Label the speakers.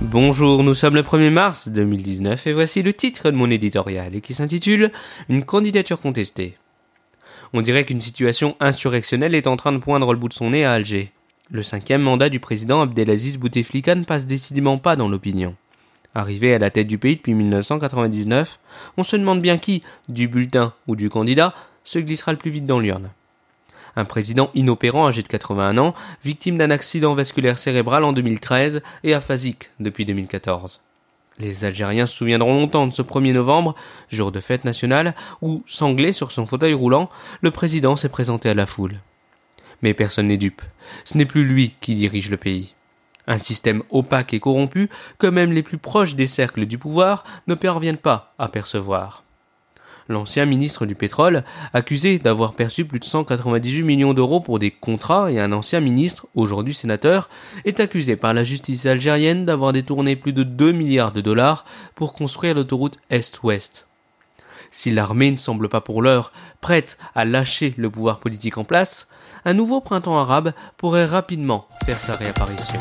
Speaker 1: Bonjour, nous sommes le 1er mars 2019 et voici le titre de mon éditorial qui s'intitule Une candidature contestée. On dirait qu'une situation insurrectionnelle est en train de poindre le bout de son nez à Alger. Le cinquième mandat du président Abdelaziz Bouteflika ne passe décidément pas dans l'opinion. Arrivé à la tête du pays depuis 1999, on se demande bien qui, du bulletin ou du candidat, se glissera le plus vite dans l'urne. Un président inopérant âgé de 81 ans, victime d'un accident vasculaire cérébral en 2013 et aphasique depuis 2014. Les Algériens se souviendront longtemps de ce 1er novembre, jour de fête nationale, où, sanglé sur son fauteuil roulant, le président s'est présenté à la foule. Mais personne n'est dupe. Ce n'est plus lui qui dirige le pays. Un système opaque et corrompu que même les plus proches des cercles du pouvoir ne parviennent pas à percevoir. L'ancien ministre du pétrole, accusé d'avoir perçu plus de 198 millions d'euros pour des contrats, et un ancien ministre, aujourd'hui sénateur, est accusé par la justice algérienne d'avoir détourné plus de 2 milliards de dollars pour construire l'autoroute Est-Ouest. Si l'armée ne semble pas pour l'heure prête à lâcher le pouvoir politique en place, un nouveau printemps arabe pourrait rapidement faire sa réapparition.